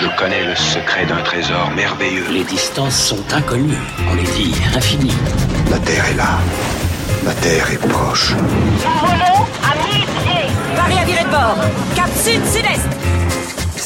Je connais le secret d'un trésor merveilleux. Les distances sont inconnues, on les dit infinies. La Terre est là. La Terre est proche. Nous volons à 1000 pieds. Paris à virer de bord. Cap sud-sud-est.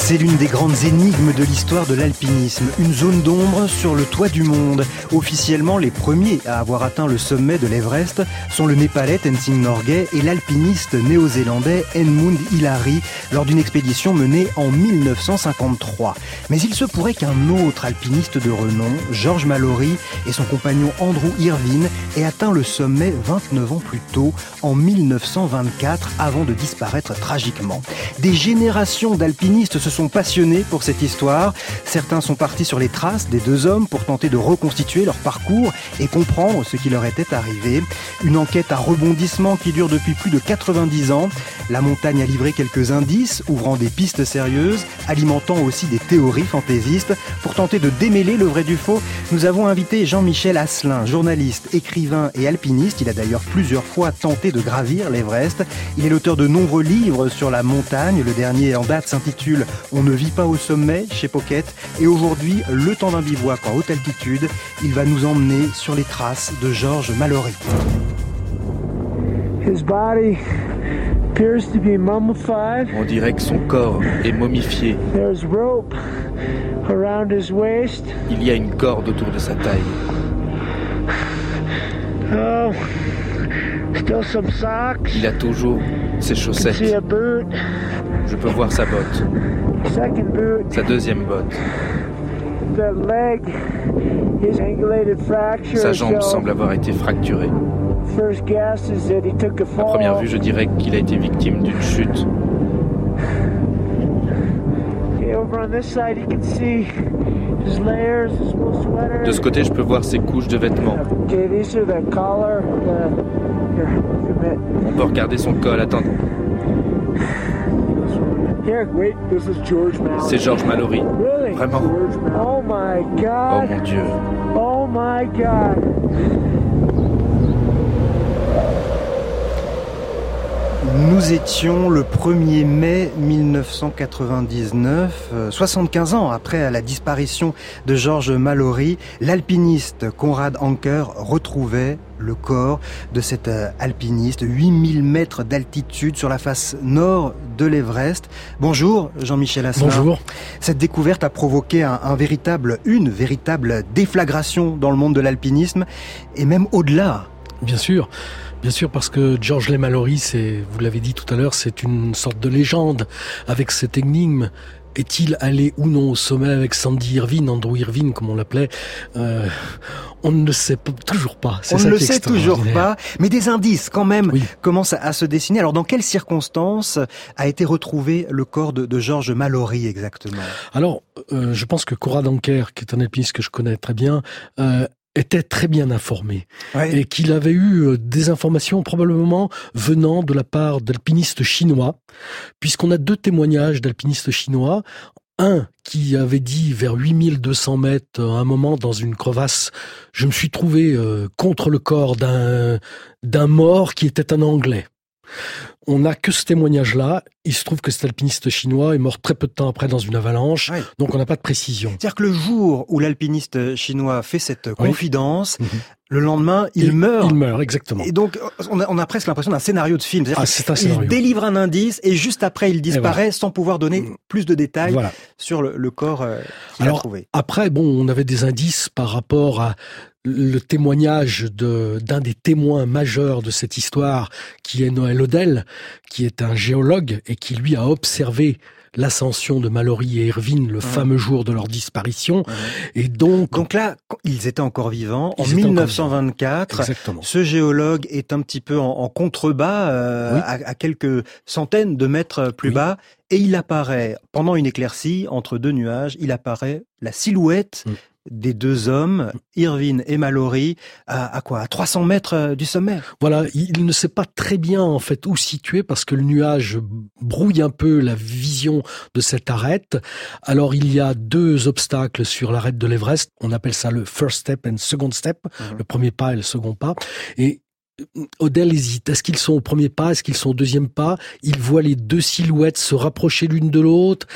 C'est l'une des grandes énigmes de l'histoire de l'alpinisme, une zone d'ombre sur le toit du monde. Officiellement, les premiers à avoir atteint le sommet de l'Everest sont le Népalais Tenzing Norgay et l'alpiniste néo-zélandais Edmund Hillary lors d'une expédition menée en 1953. Mais il se pourrait qu'un autre alpiniste de renom, George Mallory, et son compagnon Andrew Irvine aient atteint le sommet 29 ans plus tôt, en 1924, avant de disparaître tragiquement. Des générations d'alpinistes se sont passionnés pour cette histoire. Certains sont partis sur les traces des deux hommes pour tenter de reconstituer leur parcours et comprendre ce qui leur était arrivé. Une enquête à rebondissement qui dure depuis plus de 90 ans. La montagne a livré quelques indices, ouvrant des pistes sérieuses, alimentant aussi des théories fantaisistes. Pour tenter de démêler le vrai du faux, nous avons invité Jean-Michel Asselin, journaliste, écrivain et alpiniste. Il a d'ailleurs plusieurs fois tenté de gravir l'Everest. Il est l'auteur de nombreux livres sur la montagne. Le dernier en date s'intitule on ne vit pas au sommet chez Pocket et aujourd'hui, le temps d'un bivouac en haute altitude, il va nous emmener sur les traces de Georges Mallory. On dirait que son corps est momifié. Il y a une corde autour de sa taille. Oh, il a toujours ses chaussettes. Je peux voir sa botte. Sa deuxième botte. Sa jambe semble avoir été fracturée. À première vue, je dirais qu'il a été victime d'une chute. De ce côté, je peux voir ses couches de vêtements. On peut regarder son col. Attends. C'est George Mallory. Vraiment. Oh mon Dieu. Oh my God. Nous étions le 1er mai 1999, 75 euh, ans après la disparition de George Mallory, l'alpiniste Conrad Anker retrouvait le corps de cet euh, alpiniste, 8000 mètres d'altitude sur la face nord de l'Everest. Bonjour Jean-Michel Asselin. Bonjour. Cette découverte a provoqué un, véritable, une véritable déflagration dans le monde de l'alpinisme et même au-delà. Bien sûr. Bien sûr, parce que George Lee Mallory, c'est, vous l'avez dit tout à l'heure, c'est une sorte de légende avec cette énigme. Est-il allé ou non au sommet avec Sandy Irvine, Andrew Irvine, comme on l'appelait euh, On ne le sait toujours pas. On ne le sait toujours pas, mais des indices quand même commencent à, se dessiner. Alors, dans quelles circonstances a été retrouvé le corps de, de George Mallory exactement? Alors, euh, je pense que Cora Danker, qui est un alpiniste que je connais très bien, euh, était très bien informé et qu'il avait eu euh, des informations probablement venant de la part d'alpinistes chinois, puisqu'on a deux témoignages d'alpinistes chinois. Un qui avait dit vers 8200 mètres, à un moment dans une crevasse, je me suis trouvé euh, contre le corps d'un d'un mort qui était un Anglais. On n'a que ce témoignage-là. Il se trouve que cet alpiniste chinois est mort très peu de temps après dans une avalanche, donc on n'a pas de précision. C'est-à-dire que le jour où l'alpiniste chinois fait cette confidence, mhm. Le lendemain, il, meurt. Il meurt, exactement. Et donc, on a, presque l'impression d'un scénario de film. Ah, il délivre un indice et juste après, il disparaît sans pouvoir donner mm. plus de détails sur le, corps euh, qu'il a trouvé. Après, bon, on avait des indices par rapport à le témoignage d'un des témoins majeurs de cette histoire, qui est Noël Odell, qui est un géologue et qui lui a observé l'ascension de Mallory et Irvine le fameux jour de leur disparition. Et donc... Donc là, ils étaient encore vivants. en 1924, ce géologue est un petit peu en, contrebas, euh, à, quelques centaines de mètres plus bas, et il apparaît, pendant une éclaircie, entre deux nuages, il apparaît la silhouette mm des deux hommes, Irvine et Mallory, à, quoi À 300 mètres euh, du sommet. Voilà, il ne sait pas très bien en fait où situer parce que le nuage brouille un peu la vision de cette arête. Alors il y a deux obstacles sur l'arête de l'Everest. On appelle ça le first step and second step, mhm. le premier pas et le second pas. Et Odell hésite. Est-ce qu'ils sont au premier pas? Est-ce qu'ils sont au deuxième pas? Il voit les deux silhouettes se rapprocher l'une de l'autre.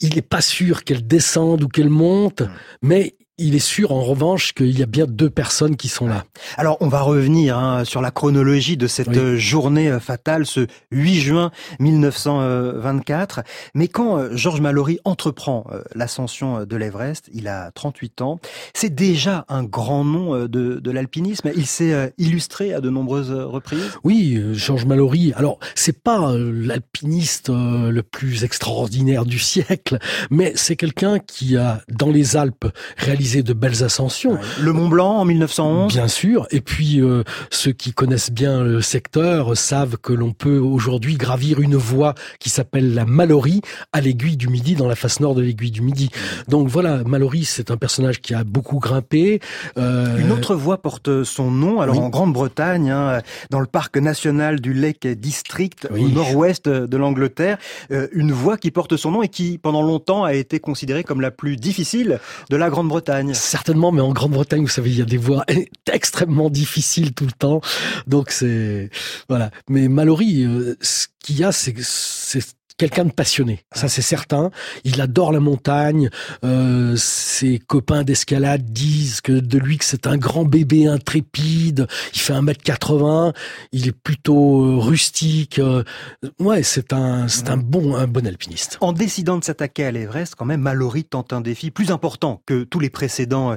Il n'est pas sûr qu'elles descendent ou qu'elles montent, mais il est sûr, en revanche, qu'il y a bien deux personnes qui sont là. Alors, on va revenir hein, sur la chronologie de cette euh, journée euh, fatale, ce 8 juin 1924. Mais quand euh, Georges Mallory entreprend l'ascension de l'Everest, il a 38 ans. C'est déjà un grand nom de, de l'alpinisme. Il s'est illustré à de nombreuses reprises. Oui, Georges Mallory. Alors, c'est pas l'alpiniste le plus extraordinaire du siècle, mais c'est quelqu'un qui a, dans les Alpes, réalisé de belles ascensions. Le Mont Blanc en 1911 Bien sûr. Et puis, euh, ceux qui connaissent bien le secteur savent que l'on peut aujourd'hui gravir une voie qui s'appelle la Mallory à l'aiguille du Midi, dans la face nord de l'aiguille du Midi. Donc voilà, Mallory, c'est un personnage qui a beaucoup grimpé. Euh... Une autre voie porte son nom, alors en Grande-Bretagne, hein, dans le parc national du Lake District, au nord-ouest de l'Angleterre. Euh, une voie qui porte son nom et qui, pendant longtemps, a été considérée comme la plus difficile de la Grande-Bretagne. Certainement, mais en Grande-Bretagne, vous savez, il y a des voies extrêmement difficiles tout le temps. Donc c'est voilà. Mais Mallory, euh, ce qu'il y a, c'est quelqu'un de passionné, ça c'est certain. Il adore la montagne. Euh, ses copains d'escalade disent que de lui que c'est un grand bébé intrépide. Il fait 1m80. Il est plutôt euh, rustique. Euh, ouais, c'est un c'est un bon un bon alpiniste. En décidant de s'attaquer à l'Everest, quand même, Mallory tente un défi plus important que tous les précédents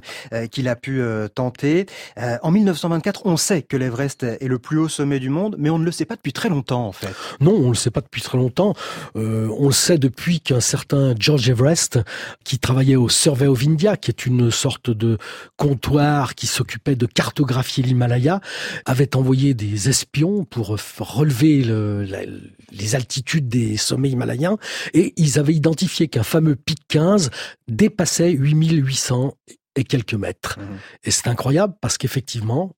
qu'il a pu tenter. en 1924, on sait que l'Everest est le plus haut sommet du monde, mais on ne le sait pas depuis très longtemps en fait. Non, on le sait pas depuis très longtemps. Euh, on le sait depuis qu'un certain George Everest, qui travaillait au Survey of India, qui est une sorte de comptoir qui s'occupait de cartographier l'Himalaya, avait envoyé des espions pour relever les altitudes des sommets himalayens, et ils avaient identifié qu'un fameux pic 15 dépassait 8800 et quelques mètres. Mmh. Et c'est incroyable parce qu'effectivement,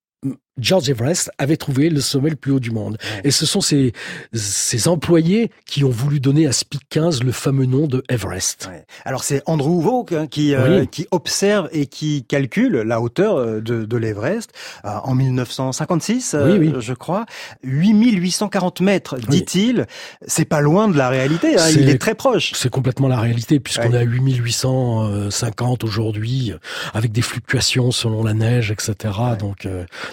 George Everest avait trouvé le sommet le plus haut du monde. Et ce sont ces, ces employés qui ont voulu donner à Speed 15 le fameux nom de Everest. Alors c'est Andrew Vaughn hein, qui, euh, qui observe et qui calcule la hauteur euh, de, de l'Everest euh, en 1956, je crois. 8840 mètres, dit-il. C'est pas loin de la réalité, hein, il est très proche. C'est complètement la réalité puisqu'on est à 8850 aujourd'hui, avec des fluctuations selon la neige, etc. Donc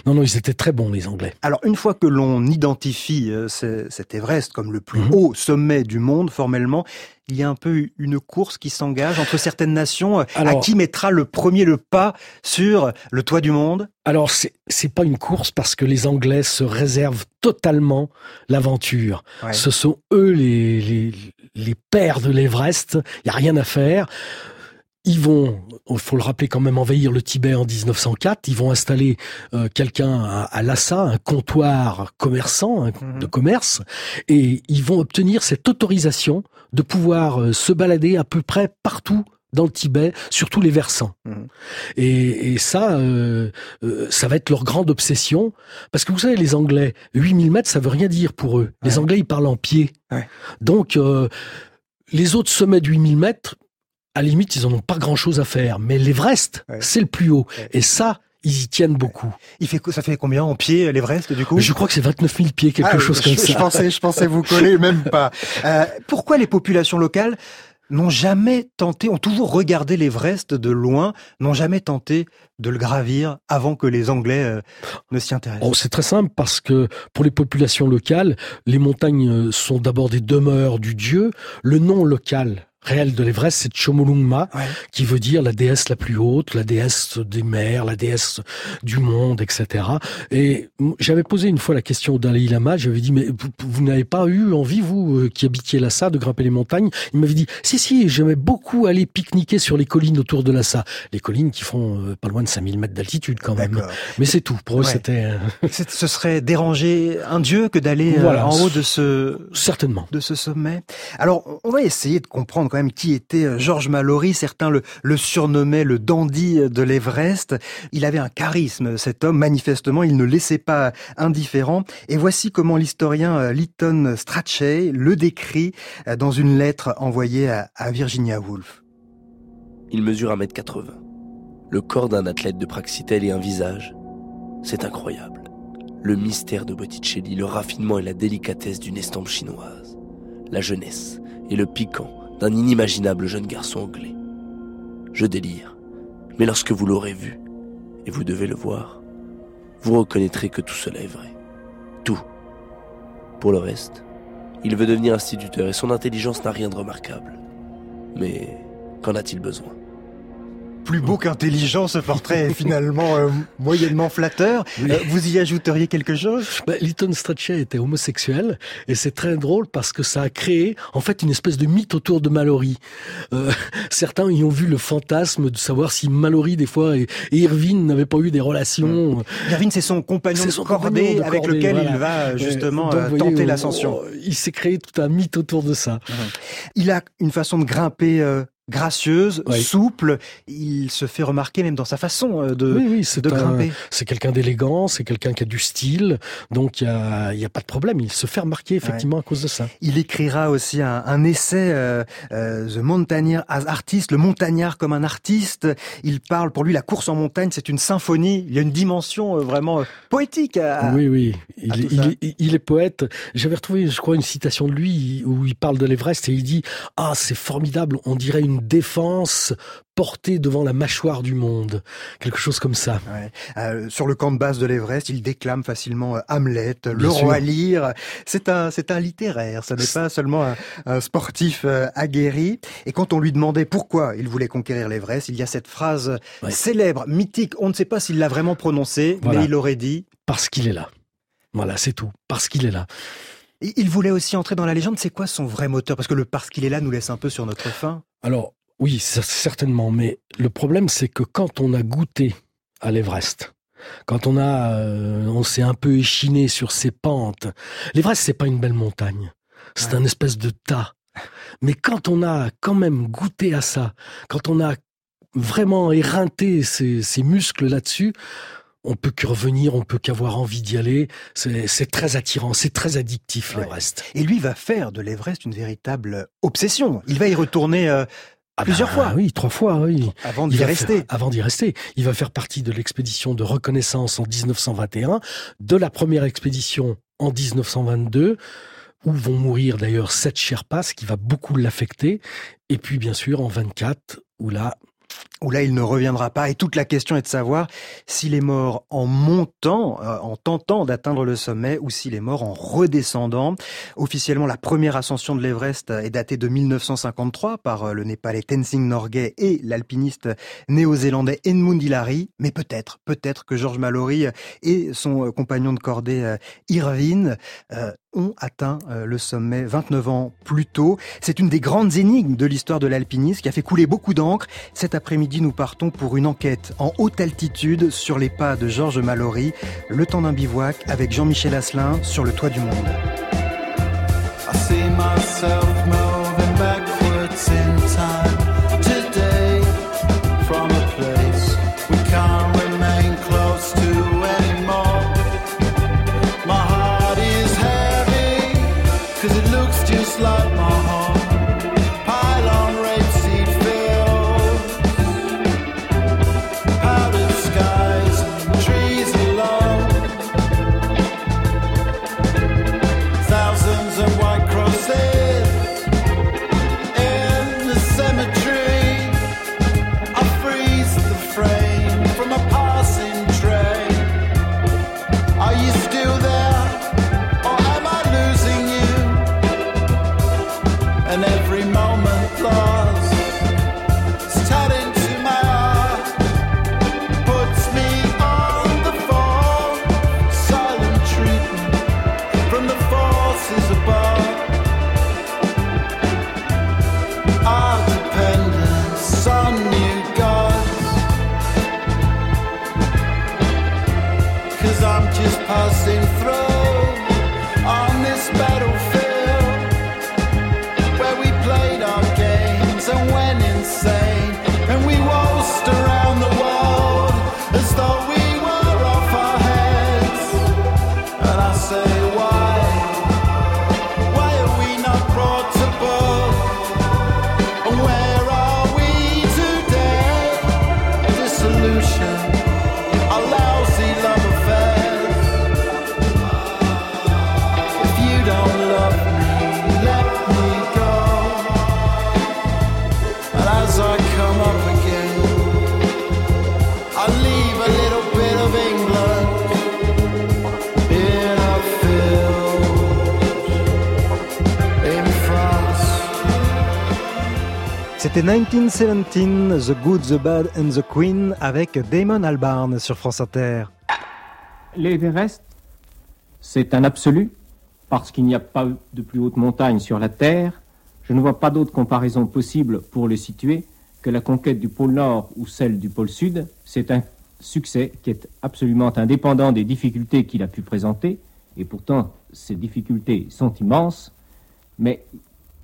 non, non, ils étaient très bons, les Anglais. Alors, une fois que l'on identifie euh, cet Everest comme le plus mhm. haut sommet du monde, formellement, il y a un peu une course qui s'engage entre certaines nations. Euh, à qui mettra le premier le pas sur le toit du monde? Alors, c'est, c'est pas une course parce que les Anglais se réservent totalement l'aventure. Ce sont eux les, les, les pères de l'Everest. Il y a rien à faire. Ils vont, il faut le rappeler quand même, envahir le Tibet en 1904. Ils vont installer euh, quelqu'un à, Lhasa, un comptoir commerçant, mhm. de commerce, et ils vont obtenir cette autorisation de pouvoir euh, se balader à peu près partout dans le Tibet, sur tous les versants. Mhm. Et, ça, euh, ça va être leur grande obsession, parce que vous savez, les Anglais, 8000 mètres, ça veut rien dire pour eux. Les Anglais, ils parlent en pied. Donc, les autres sommets de 8000 mètres, à la limite, ils en ont pas grand-chose à faire. Mais l'Everest, c'est le plus haut. Et ça, ils y tiennent beaucoup. Il fait ça fait combien en pied l'Everest du coup? Je crois que c'est 29 000 pieds, quelque ah, chose comme ça. Je pensais, je pensais vous coller, même pas. Euh, pourquoi les populations locales n'ont jamais tenté, ont toujours regardé l'Everest de loin, n'ont jamais tenté de le gravir avant que les Anglais euh, ne s'y intéressent? Oh, C'est très simple parce que pour les populations locales, les montagnes euh, sont d'abord des demeures du dieu. Le nom local réel de l'Everest, c'est Chomolungma, qui veut dire la déesse la plus haute, la déesse des mers, la déesse du monde, etc. Et j'avais posé une fois la question au Dalai Lama, j'avais dit, mais vous, n'avez pas eu envie, vous, euh, qui habitiez Lhasa, de grimper les montagnes? Il m'avait dit, si, si, j'aimais beaucoup aller pique-niquer sur les collines autour de Lhasa. Les collines qui font euh, pas loin de 5000 mètres d'altitude quand même. Mais c'est tout, pour eux c'était... Euh, ce serait déranger un dieu que d'aller en haut de ce... Certainement. De ce sommet. Alors, on va essayer de comprendre qui était euh, Georges Mallory. Certains le, surnommaient le dandy de l'Everest. Il avait un charisme, cet homme. Manifestement, il ne laissait pas indifférent. Et voici comment l'historien euh, Lytton Strachey le décrit euh, dans une lettre envoyée à Virginia Woolf. Il mesure 1m80. Le corps d'un athlète de Praxitèle et un visage. C'est incroyable. Le mystère de Botticelli, le raffinement et la délicatesse d'une estampe chinoise. La jeunesse et le piquant d'un inimaginable jeune garçon anglais. Je délire. Mais lorsque vous l'aurez vu, et vous devez le voir, vous reconnaîtrez que tout cela est vrai. Tout. Pour le reste, il veut devenir instituteur et son intelligence n'a rien de remarquable. Mais qu'en a-t-il besoin? Plus beau qu'intelligent, ce portrait est finalement euh, moyennement flatteur. Euh, vous y ajouteriez quelque chose? Bah, Lytton Strachey était homosexuel et c'est très drôle parce que ça a créé en fait une espèce de mythe autour de Mallory. Euh, certains y ont vu le fantasme de savoir si Mallory des fois et, Irvine n'avaient pas eu des relations. Irvine, c'est son compagnon de cordée avec lequel il va justement tenter l'ascension. il s'est créé tout un mythe autour de ça. Il a une façon de grimper gracieuse, souple. Il se fait remarquer même dans sa façon euh, de, oui, oui, de grimper. C'est quelqu'un d'élégant, c'est quelqu'un qui a du style, donc il y a, y a, pas de problème. Il se fait remarquer effectivement à cause de ça. Il écrira aussi un, un essai, euh, euh, The Mountaineer as Artist, le montagnard comme un artiste. Il parle pour lui la course en montagne, c'est une symphonie. Il y a une dimension euh, vraiment poétique. À, oui, oui, il, il, il, est poète. J'avais retrouvé, je crois, une citation de lui où il parle de l'Everest et il dit ah c'est formidable, on dirait une défense portée devant la mâchoire du monde, quelque chose comme ça. Euh, sur le camp de base de l'Everest, il déclame facilement euh, Hamlet, le roi Lear. C'est un, c'est un littéraire, ce n'est pas seulement un, sportif euh, aguerri. Et quand on lui demandait pourquoi il voulait conquérir l'Everest, il y a cette phrase célèbre, mythique. On ne sait pas s'il l'a vraiment prononcée, mais il aurait dit parce qu'il est là. Voilà, c'est tout. Parce qu'il est là. Il voulait aussi entrer dans la légende. C'est quoi son vrai moteur? Parce que le parce qu'il est là nous laisse un peu sur notre faim. Alors, oui, certainement. Mais le problème, c'est que quand on a goûté à l'Everest, quand on a, euh, on s'est un peu échiné sur ses pentes, l'Everest, c'est pas une belle montagne. C'est un espèce de tas. Mais quand on a quand même goûté à ça, quand on a vraiment éreinté ses, ses muscles là-dessus, on peut que revenir, on peut qu'avoir envie d'y aller. C'est très attirant, c'est très addictif l'Everest. Et lui va faire de l'Everest une véritable obsession. Il va y retourner euh, ah plusieurs bah fois. Oui, trois fois, oui. Avant d'y rester. avant d'y rester. Il va faire partie de l'expédition de reconnaissance en 1921, de la première expédition en 1922 où vont mourir d'ailleurs sept Sherpas, qui va beaucoup l'affecter. Et puis, bien sûr, en 24, où là, où là il ne reviendra pas. Et toute la question est de savoir s'il est mort en montant, euh, en tentant d'atteindre le sommet, ou s'il est mort en redescendant. Officiellement, la première ascension de l'Everest est datée de 1953 par euh, le Népalais Tenzing Norgay et l'alpiniste néo-zélandais Edmund Hillary. Mais peut-être, peut-être que George Mallory et son euh, compagnon de cordée Irvine ont atteint euh, le sommet 29 ans plus tôt. C'est une des grandes énigmes de l'histoire de l'alpinisme qui a fait couler beaucoup d'encre. Cet après-midi, nous partons pour une enquête en haute altitude sur les pas de Georges Mallory, le temps d'un bivouac avec Jean-Michel Asselin sur le toit du monde. C'était 1917, The Good, The Bad and The Queen avec Damon Albarn sur France Inter. L'Everest, c'est un absolu, parce qu'il n'y a pas de plus haute montagne sur la Terre. Je ne vois pas d'autre comparaison possible pour le situer que la conquête du pôle Nord ou celle du pôle Sud. C'est un succès qui est absolument indépendant des difficultés qu'il a pu présenter, et pourtant ces difficultés sont immenses, mais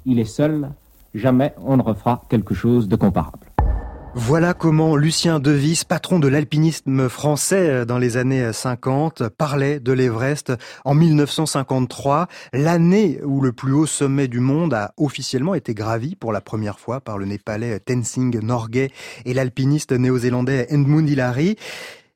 il est seul, jamais on ne refera quelque chose de comparable. Voilà comment Lucien Devis, patron de l'alpinisme français euh, dans les années 50, parlait de l'Everest en 1953, l'année où le plus haut sommet du monde a officiellement été gravi pour la première fois par le Népalais Tenzing Norgay et l'alpiniste néo-zélandais Edmund Hillary.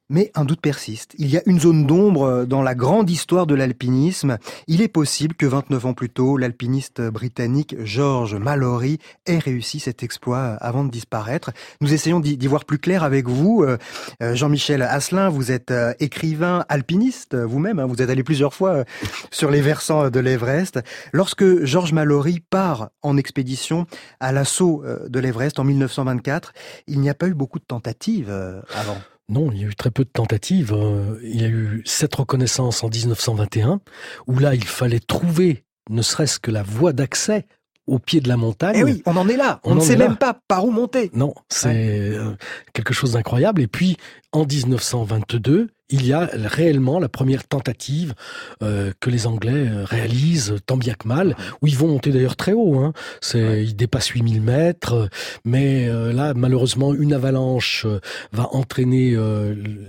Mais un doute persiste. Il y a une zone d'ombre dans la grande histoire de l'alpinisme. Il est possible que 29 ans plus tôt, l'alpiniste britannique George Mallory ait réussi cet exploit avant de disparaître. Nous essayons d'y voir plus clair avec vous. Euh, euh, Jean-Michel Asselin, vous êtes euh, écrivain alpiniste vous-même. Hein. Vous êtes allé plusieurs fois sur les versants de l'Everest. Lorsque George Mallory part en expédition à l'assaut de l'Everest en 1924, il n'y a pas eu beaucoup de tentatives avant. Non, il y a eu très peu de tentatives. Euh, il y a eu cette reconnaissance en 1921, où là, il fallait trouver ne serait-ce que la voie d'accès au pied de la montagne. Eh oui, on en est là. On, ne sait même pas par où monter. Non, c'est euh, quelque chose d'incroyable. Et puis, en 1922, il y a réellement la première tentative euh, que les Anglais euh, réalisent tant bien que mal, où ils vont monter d'ailleurs très haut. Hein. C'est, Ils dépassent 8000 mètres, mais là, malheureusement, une avalanche va entraîner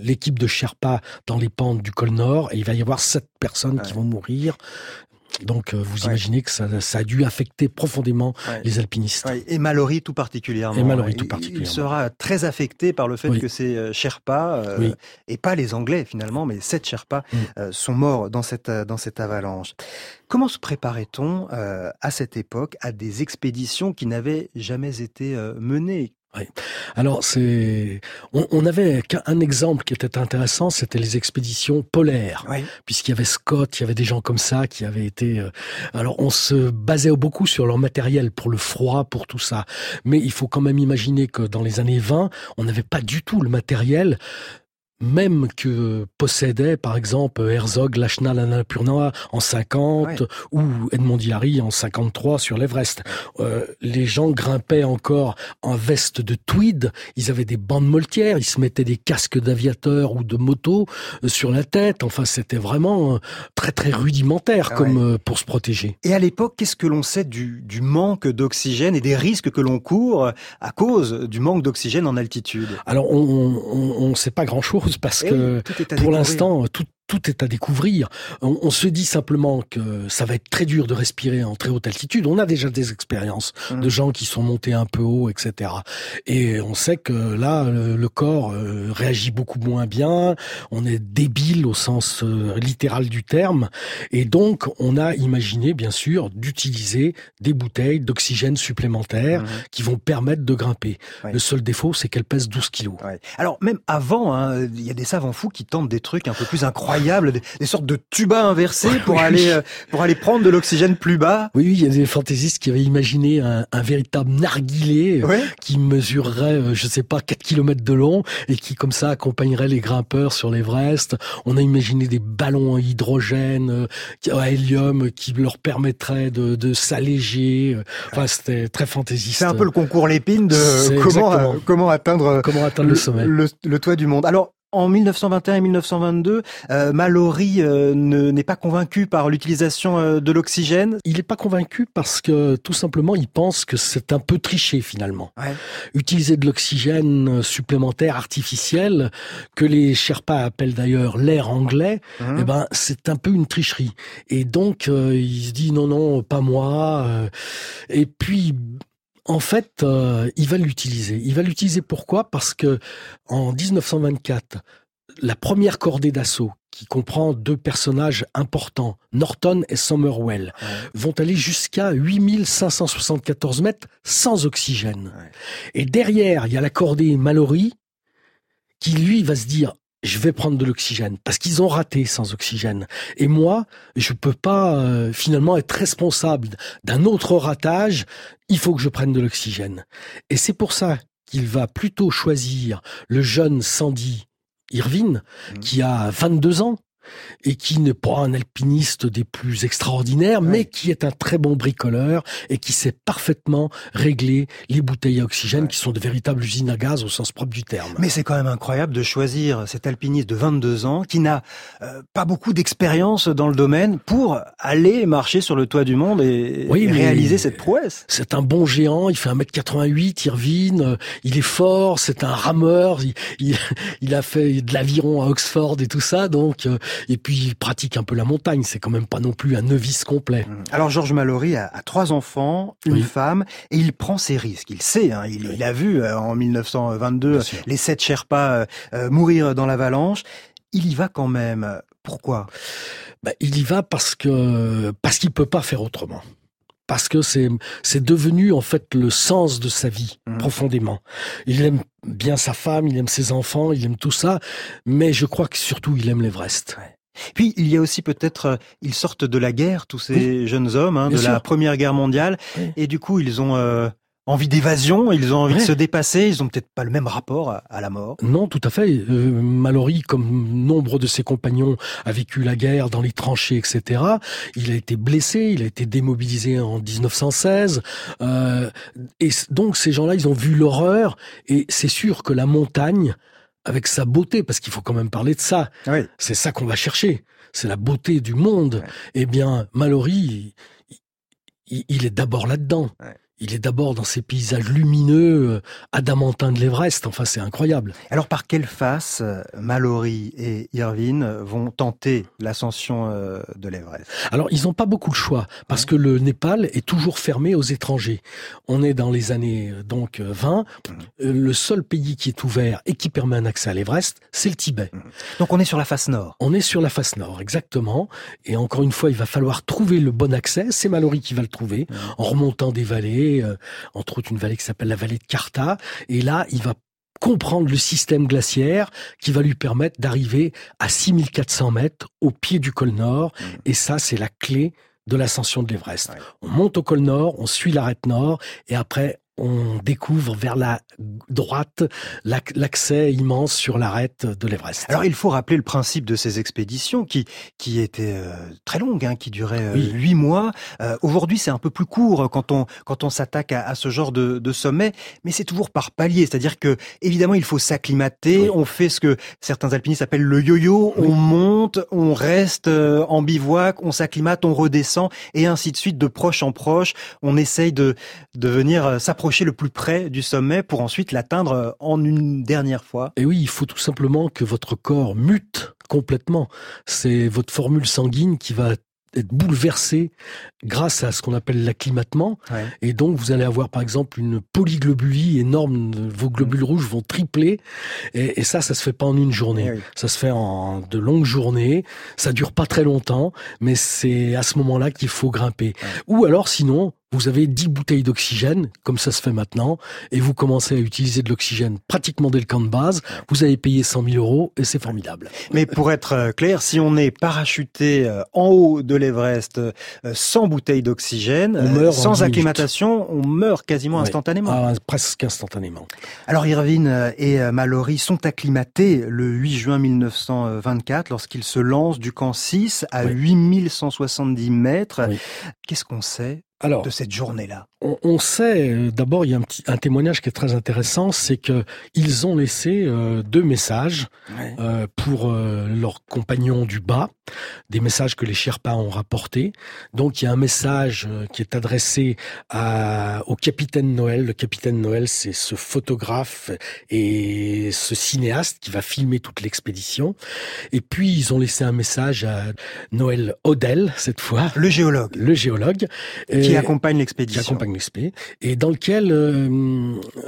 l'équipe de Sherpa dans les pentes du col Nord, et il va y avoir sept personnes qui vont mourir. Donc, euh, vous imaginez que ça, a dû affecter profondément les alpinistes. Et Mallory tout particulièrement. Et Mallory tout particulièrement. Il sera très affecté par le fait que ces euh, Sherpas, euh, et pas les Anglais finalement, mais sept Sherpas, mm. sont morts dans cette, dans cette avalanche. Comment se préparait-on à cette époque à des expéditions qui n'avaient jamais été menées? Oui. Alors c'est, on, avait un exemple qui était intéressant, c'était les expéditions polaires, puisqu'il y avait Scott, il y avait des gens comme ça qui avaient été. Euh, alors on se basait beaucoup sur leur matériel pour le froid, pour tout ça, mais il faut quand même imaginer que dans les années 20, on n'avait pas du tout le matériel même que possédait par exemple Herzog Lachna Annapurna en 50 ou Edmond Hillary en 53 sur l'Everest. Euh, les gens grimpaient encore en veste de tweed, ils avaient des bandes moltières, ils se mettaient des casques d'aviateurs ou de moto euh, sur la tête. Enfin, c'était vraiment euh, très très rudimentaire comme pour se protéger. Et à l'époque, qu'est-ce que l'on sait du, du manque d'oxygène et des risques que l'on court à cause du manque d'oxygène en altitude? Alors, on ne sait pas grand-chose parce eh que pour l'instant, tout, tout est à découvrir. On, se dit simplement que ça va être très dur de respirer en très haute altitude. On a déjà des expériences mmh. de gens qui sont montés un peu haut, etc. Et on sait que là, le, corps euh, réagit beaucoup moins bien. On est débile au sens euh, littéral du terme. Et donc, on a imaginé, bien sûr, d'utiliser des bouteilles d'oxygène supplémentaires mmh. qui vont permettre de grimper. Le seul défaut, c'est qu'elles pèsent 12 kilos. Alors, même avant, hein, il y a des savants fous qui tentent des trucs un peu plus incroyables des, sortes de tubas inversés pour aller euh, pour aller prendre de l'oxygène plus bas. Oui, il y a des fantaisistes qui avaient imaginé un, véritable narguilé euh, qui mesurerait, euh, je sais pas, 4 km de long et qui comme ça accompagnerait les grimpeurs sur l'Everest. On a imaginé des ballons à hydrogène, à hélium, qui leur permettraient de, de s'alléger. Enfin, c'était très fantaisiste. C'est un peu le concours Lépine de comment, comment atteindre, comment atteindre le, sommet. le toit du monde. Alors, en 1921 et 1922, euh, Mallory euh, n'est pas convaincu par l'utilisation euh, de l'oxygène. Il n'est pas convaincu parce que tout simplement il pense que c'est un peu triché finalement. Utiliser de l'oxygène supplémentaire artificiel que les Sherpas appellent d'ailleurs l'air anglais, mmh. eh ben c'est un peu une tricherie. Et donc il se dit non non pas moi. et puis en fait, euh, il va l'utiliser. Il va l'utiliser pourquoi? Parce que en 1924, la première cordée d'assaut, qui comprend deux personnages importants, Norton et Somerwell, vont aller jusqu'à 8574 mètres sans oxygène. Et derrière, il y a la cordée Mallory, qui lui va se dire je vais prendre de l'oxygène parce qu'ils ont raté sans oxygène. Et moi, je peux pas euh, finalement être responsable d'un autre ratage. Il faut que je prenne de l'oxygène. Et c'est pour ça qu'il va plutôt choisir le jeune Sandy Irvine, mmh. qui a 22 ans, et qui n'est pas un alpiniste des plus extraordinaires, mais qui est un très bon bricoleur et qui sait parfaitement régler les bouteilles à oxygène qui sont de véritables usines à gaz au sens propre du terme. Mais c'est quand même incroyable de choisir cet alpiniste de 22 ans qui n'a euh, pas beaucoup d'expérience dans le domaine pour aller marcher sur le toit du monde et, réaliser cette prouesse. C'est un bon géant, il fait 1m88, Irvine, euh, il est fort, c'est un rameur, il, il, a fait de l'aviron à Oxford et tout ça, donc euh, et puis il pratique un peu la montagne. C'est quand même pas non plus un novice complet. Mmh. Alors Georges Mallory a, trois enfants, une femme, et il prend ses risques. Il sait, hein, il, a vu euh, en 1922 les sept Sherpas euh, euh, mourir dans l'avalanche. Il y va quand même. Pourquoi? Bah, Il y va parce que parce qu'il peut pas faire autrement parce que c'est c'est devenu en fait le sens de sa vie mmh. profondément. Il aime bien sa femme, il aime ses enfants, il aime tout ça, mais je crois que surtout il aime l'Everest. Puis il y a aussi peut-être, euh, ils sortent de la guerre, tous ces jeunes hommes, hein, de la Première Guerre mondiale, et du coup ils ont euh, envie d'évasion, ils ont envie de se dépasser, ils ont peut-être pas le même rapport à, la mort. Non, tout à fait. Euh, Mallory, comme nombre de ses compagnons, a vécu la guerre dans les tranchées, etc. Il a été blessé, il a été démobilisé en 1916. Euh, et donc ces gens-là, ils ont vu l'horreur. Et c'est sûr que la montagne, avec sa beauté, parce qu'il faut quand même parler de ça, c'est ça qu'on va chercher. C'est la beauté du monde. Eh bien, Mallory, il, est d'abord là-dedans il est d'abord dans ces paysages lumineux, euh, adamantins de l'Everest. Enfin, c'est incroyable. Alors, par quelle face euh, Mallory et Irvine vont tenter l'ascension euh, de l'Everest? Alors, ils n'ont pas beaucoup de choix parce que le Népal est toujours fermé aux étrangers. On est dans les années donc 20. Mmh. Le seul pays qui est ouvert et qui permet un accès à l'Everest, c'est le Tibet. Mmh. Donc, on est sur la face nord. On est sur la face nord, exactement. Et encore une fois, il va falloir trouver le bon accès. C'est Mallory qui va le trouver mmh. en remontant des vallées euh, entre autres une vallée qui s'appelle la vallée de Carta. Et là, il va comprendre le système glaciaire qui va lui permettre d'arriver à 6400 mètres au pied du col Nord. Mmh. Et ça, c'est la clé de l'ascension de l'Everest. On monte au col Nord, on suit l'arête Nord, et après, on découvre vers la droite l'accès immense sur l'arête de l'Everest. Alors il faut rappeler le principe de ces expéditions qui qui étaient euh, très longues, hein, qui duraient euh, huit mois. Euh, aujourd'hui c'est un peu plus court quand on quand on s'attaque à, ce genre de, de sommet, mais c'est toujours par palier, c'est-à-dire que évidemment il faut s'acclimater. On fait ce que certains alpinistes appellent le yo-yo. On monte, on reste en bivouac, on s'acclimate, on redescend et ainsi de suite de proche en proche. On essaye de de venir s'approcher le plus près du sommet pour ensuite l'atteindre euh, en une dernière fois. Et oui, il faut tout simplement que votre corps mute complètement. C'est votre formule sanguine qui va être bouleversée grâce à ce qu'on appelle l'acclimatement. Et donc, vous allez avoir, par exemple, une polyglobulie énorme. Vos globules rouges vont tripler. Et, ça, ça se fait pas en une journée. Eh ça se fait en de longues journées. Ça dure pas très longtemps, mais c'est à ce moment-là qu'il faut grimper. Ou alors, sinon, vous avez 10 bouteilles d'oxygène, comme ça se fait maintenant, et vous commencez à utiliser de l'oxygène pratiquement dès le camp de base, vous avez payé 100 000 euros, et c'est formidable. Mais pour être euh, clair, si on est parachuté euh, en haut de l'Everest euh, sans bouteille d'oxygène, sans acclimatation, on meurt quasiment instantanément. Ah, presque instantanément. Alors Irvine et Mallory sont acclimatés le 8 juin 1924 lorsqu'ils se lancent du camp 6 à 8170 mètres. Qu'est-ce qu'on sait alors, de cette journée-là on, sait, euh, d'abord, il y a un, petit, un témoignage qui est très intéressant, c'est que ils ont laissé euh, deux messages euh, pour leurs compagnons du bas, des messages que les Sherpas ont rapportés. Donc, il y a un message qui est adressé à, au capitaine Noël. Le capitaine Noël, c'est ce photographe et ce cinéaste qui va filmer toute l'expédition. Et puis, ils ont laissé un message à Noël Odell, cette fois. Le géologue. Le géologue. Qui accompagne l'expédition et dans lequel euh,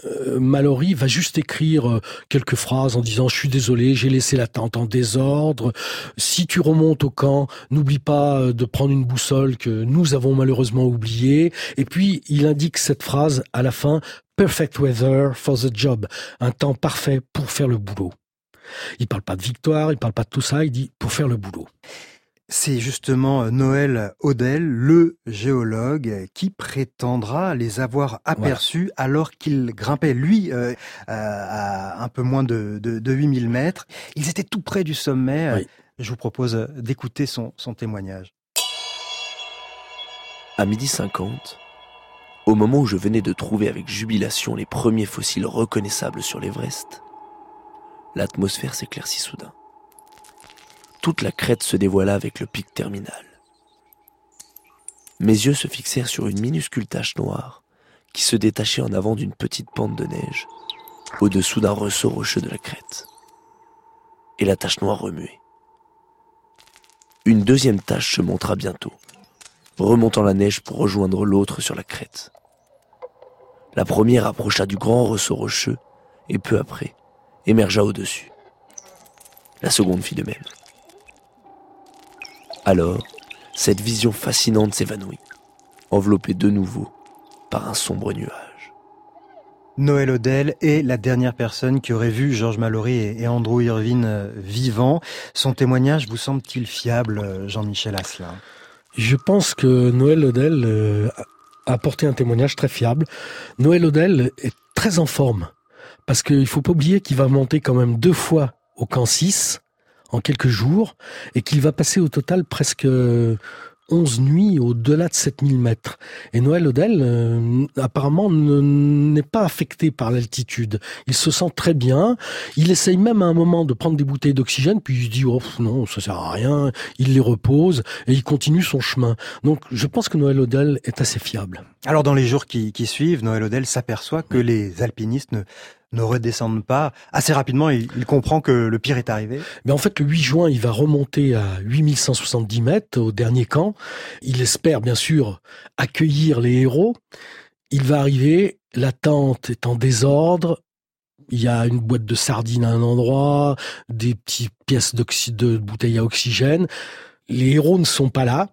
euh, Mallory va juste écrire euh, quelques phrases en disant je suis désolé, j'ai laissé la tente en désordre. Si tu remontes au camp, n'oublie pas de prendre une boussole que nous avons malheureusement oubliée. Et puis il indique cette phrase à la fin Perfect weather for the job, un temps parfait pour faire le boulot. Il parle pas de victoire, il parle pas de tout ça, il dit pour faire le boulot. C'est justement euh, Noël Odell, le géologue, qui prétendra les avoir aperçus alors qu'il grimpait, lui, euh, à un peu moins de, de, 8000 mètres. Ils étaient tout près du sommet. Je vous propose d'écouter son, son témoignage. À midi 50, au moment où je venais de trouver avec jubilation les premiers fossiles reconnaissables sur l'Everest, l'atmosphère s'éclaircit soudain. Toute la crête se dévoila avec le pic terminal. Mes yeux se fixèrent sur une minuscule tache noire qui se détachait en avant d'une petite pente de neige, au-dessous d'un ressaut rocheux de la crête. Et la tache noire remuait. Une deuxième tache se montra bientôt, remontant la neige pour rejoindre l'autre sur la crête. La première approcha du grand ressaut rocheux et peu après émergea au-dessus. La seconde fit de même. Alors, cette vision fascinante s'évanouit, enveloppée de nouveau par un sombre nuage. Noël Odell est la dernière personne qui aurait vu Georges Mallory et Andrew Irvine euh, vivants. Son témoignage vous semble-t-il fiable, euh, Jean-Michel Asselin? Je pense que Noël Odell euh, a apporté un témoignage très fiable. Noël Odell est très en forme parce qu'il faut pas oublier qu'il va monter quand même deux fois au camp 6 en quelques jours et qu'il va passer au total presque 11 nuits au-delà de 7000 mètres. Et Noël Odell, euh, apparemment, n'est pas affecté par l'altitude. Il se sent très bien. Il essaye même à un moment de prendre des bouteilles d'oxygène, puis il se dit, oh non, ça sert à rien. Il les repose et il continue son chemin. Donc, je pense que Noël Odell est assez fiable. Alors, dans les jours qui, qui suivent, Noël Odell s'aperçoit que les alpinistes ne ne redescendent pas. Assez rapidement, il, comprend que le pire est arrivé. Mais en fait, le 8 juin, il va remonter à 8170 mètres au dernier camp. Il espère bien sûr accueillir les héros. Il va arriver, la tente est en désordre, il y a une boîte de sardines à un endroit, des petites pièces de bouteilles à oxygène. Les héros ne sont pas là.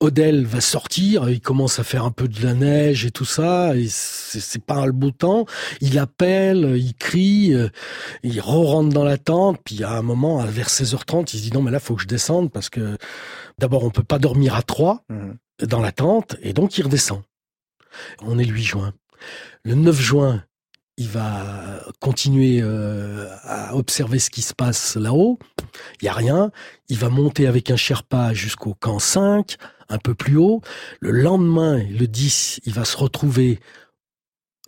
Odell va sortir, il commence à faire un peu de la neige et tout ça, et c'est pas le beau temps. Il appelle, il crie, euh, il re-rentre dans la tente, puis à un moment, vers 16h30, il se dit non mais là faut que je descende parce que d'abord on peut pas dormir à trois mmh. dans la tente, et donc il redescend. On est le 8 juin. Le 9 juin, il va continuer euh, à observer ce qui se passe là-haut. Il y a rien. Il va monter avec un Sherpa jusqu'au camp 5, un peu plus haut. Le lendemain, le 10, il va se retrouver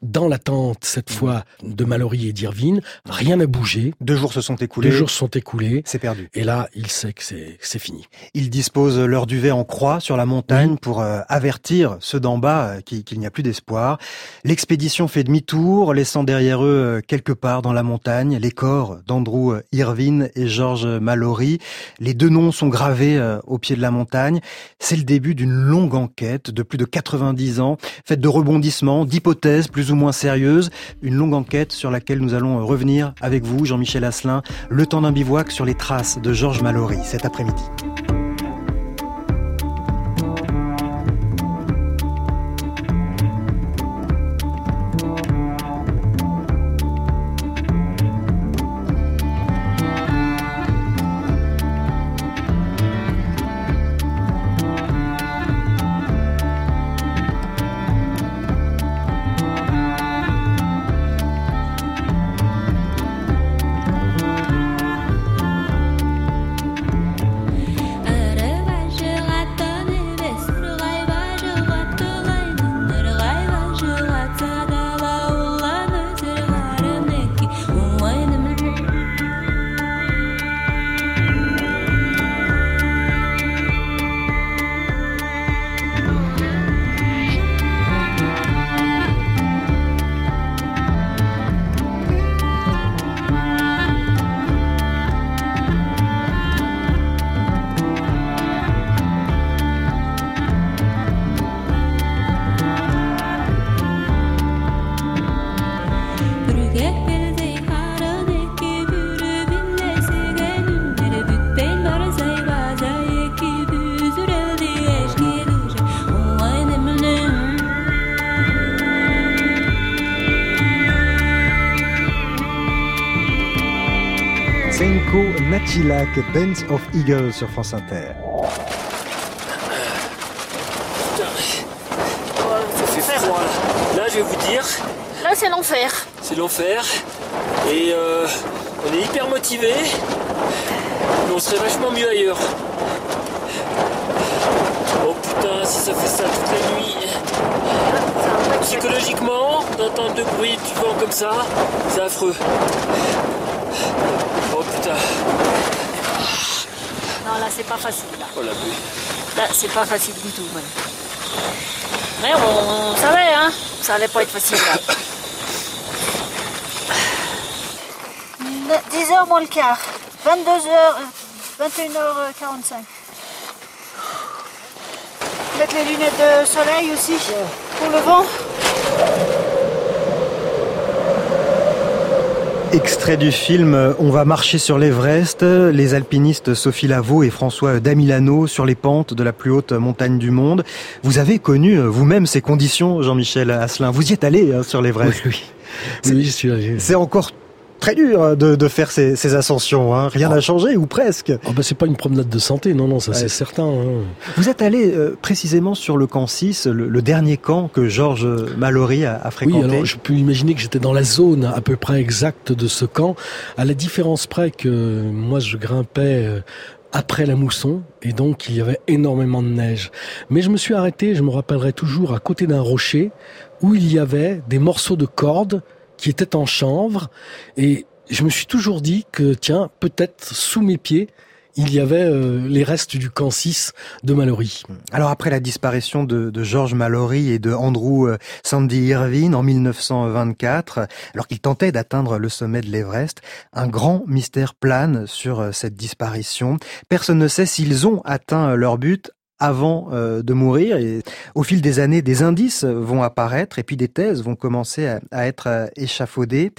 dans l'attente, cette fois, de Mallory et d'Irvine. Rien n'a bougé. Deux jours se sont écoulés. Deux jours se sont écoulés. C'est perdu. Et là, il sait que c'est fini. Ils disposent leur duvet en croix sur la montagne pour euh, avertir ceux d'en bas euh, qu'il n'y a plus d'espoir. L'expédition fait demi-tour, laissant derrière eux, euh, quelque part dans la montagne, les corps d'Andrew Irvine et George Mallory. Les deux noms sont gravés au pied de la montagne. C'est le début d'une longue enquête de plus de 90 ans, faite de rebondissements, d'hypothèses plus ou moins sérieuse. Une longue enquête sur laquelle nous allons revenir avec vous, Jean-Michel Asselin, le temps d'un bivouac sur les traces de Georges Mallory cet après-midi. Nachilak, Dance of Eagles sur France Inter. Là, je vais vous dire. Là, c'est l'enfer. C'est l'enfer. Et euh, on est hyper motivé. Mais on serait vachement mieux ailleurs. Oh putain, si ça fait ça toute la nuit. Psychologiquement, d'entendre de bruit du vent comme ça, c'est affreux. Oh putain. Non, là, c'est pas facile. Là, oh, là c'est pas facile du tout. Mais on, savait, hein, ça allait pas être facile. Là. 10h moins le quart. 22h, 21h45. Mettre les lunettes de soleil aussi pour le vent. Extrait du film On va marcher sur l'Everest, les alpinistes Sophie Lavaux et François Damilano sur les pentes de la plus haute montagne du monde. Vous avez connu vous-même ces conditions, Jean-Michel Asselin. Vous y êtes allé hein, sur l'Everest. Oui, oui. oui suis C'est encore très dur hein, de, de faire ces, ces ascensions. Hein. Rien n'a oh. changé ou presque. Oh bah c'est pas une promenade de santé, non, non, ça c'est certain. Hein. Vous êtes allé euh, précisément sur le camp 6, le, le dernier camp que Georges Mallory a, a, fréquenté. Oui, alors je peux imaginer que j'étais dans la zone à peu près exacte de ce camp, à la différence près que moi je grimpais euh, après la mousson et donc il y avait énormément de neige. Mais je me suis arrêté, je me rappellerai toujours, à côté d'un rocher où il y avait des morceaux de cordes qui était en chanvre et je me suis toujours dit que tiens, peut-être sous mes pieds, il y avait euh, les restes du 6 de Mallory. Alors après la disparition de, de George Mallory et de Andrew euh, Sandy Irvine en 1924, alors qu'ils tentaient d'atteindre le sommet de l'Everest, un grand mystère plane sur euh, cette disparition. Personne ne sait s'ils ont atteint leur but avant euh, de mourir. Et au fil des années, des indices vont apparaître et puis des thèses vont commencer à, être euh, échafaudées.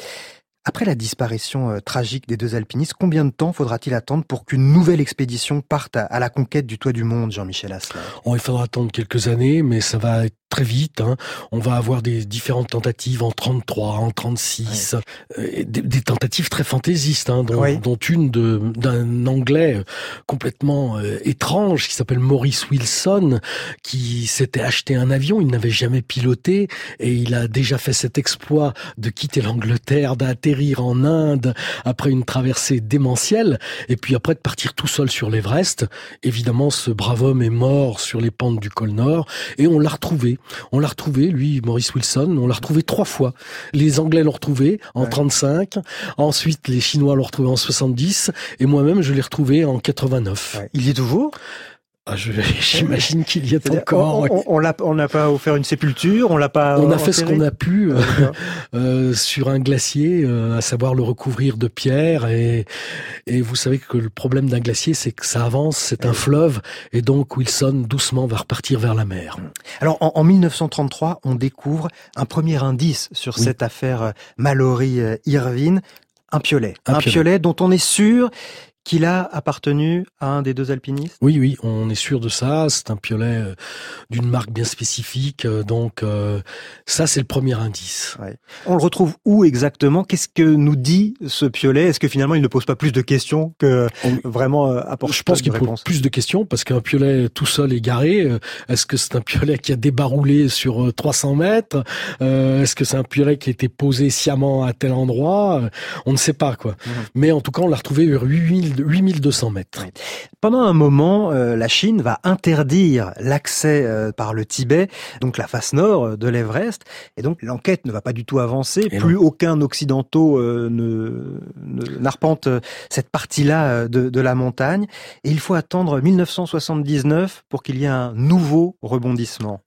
Après la disparition euh, tragique des deux alpinistes, combien de temps faudra-t-il attendre pour qu'une nouvelle expédition parte à, la conquête du toit du monde, Jean-Michel Asselin? Oh, Il faudra attendre quelques années, mais ça va être très vite. Hein. On va avoir des différentes tentatives en 33, en 36, euh, des, des, tentatives très fantaisistes, hein, dont, dont, une d'un Anglais euh, complètement euh, étrange qui s'appelle Maurice Wilson, qui s'était acheté un avion, il n'avait jamais piloté et il a déjà fait cet exploit de quitter l'Angleterre, d'atterrir en Inde après une traversée démentielle et puis après de partir tout seul sur l'Everest. Évidemment, ce brave homme est mort sur les pentes du col Nord et on l'a retrouvé on l'a retrouvé, lui, Maurice Wilson, on l'a retrouvé trois fois. Les Anglais l'ont retrouvé en 35, ensuite les Chinois l'ont retrouvé en 70, et moi-même je l'ai retrouvé en 89. Il y est toujours? Ah, J'imagine qu'il y est encore. On, on n'a pas offert une sépulture, on l'a pas. On a fait ce qu'on a pu euh, euh, sur un glacier, euh, à savoir le recouvrir de pierres. Et, et vous savez que le problème d'un glacier, c'est que ça avance, c'est un fleuve, et donc Wilson doucement va repartir vers la mer. Alors en, en 1933, on découvre un premier indice sur cette affaire Mallory-Irvine, un piolet. Un, piolet dont on est sûr qu'il a appartenu à un des deux alpinistes? Oui, oui, on est sûr de ça. C'est un piolet euh, d'une marque bien spécifique. Euh, donc euh, ça, c'est le premier indice. Ouais. On le retrouve où exactement? Qu'est-ce que nous dit ce piolet? Est-ce que finalement, il ne pose pas plus de questions que vraiment apporte Je pense qu'il pose plus de questions parce qu'un piolet tout seul égaré, est-ce que c'est un piolet qui a débaroulé sur 300 mètres? Est-ce que c'est un piolet qui a été posé sciemment à tel endroit? On ne sait pas, quoi. Mmh. Mais en tout cas, on l'a retrouvé vers 8000 8200 mètres. Pendant un moment, euh, la Chine va interdire l'accès euh, par le Tibet, donc la face nord de l'Everest, et donc l'enquête ne va pas du tout avancer. Plus aucun occidentaux euh, ne, n'arpente cette partie-là de, de la montagne, et il faut attendre 1979 pour qu'il y ait un nouveau rebondissement.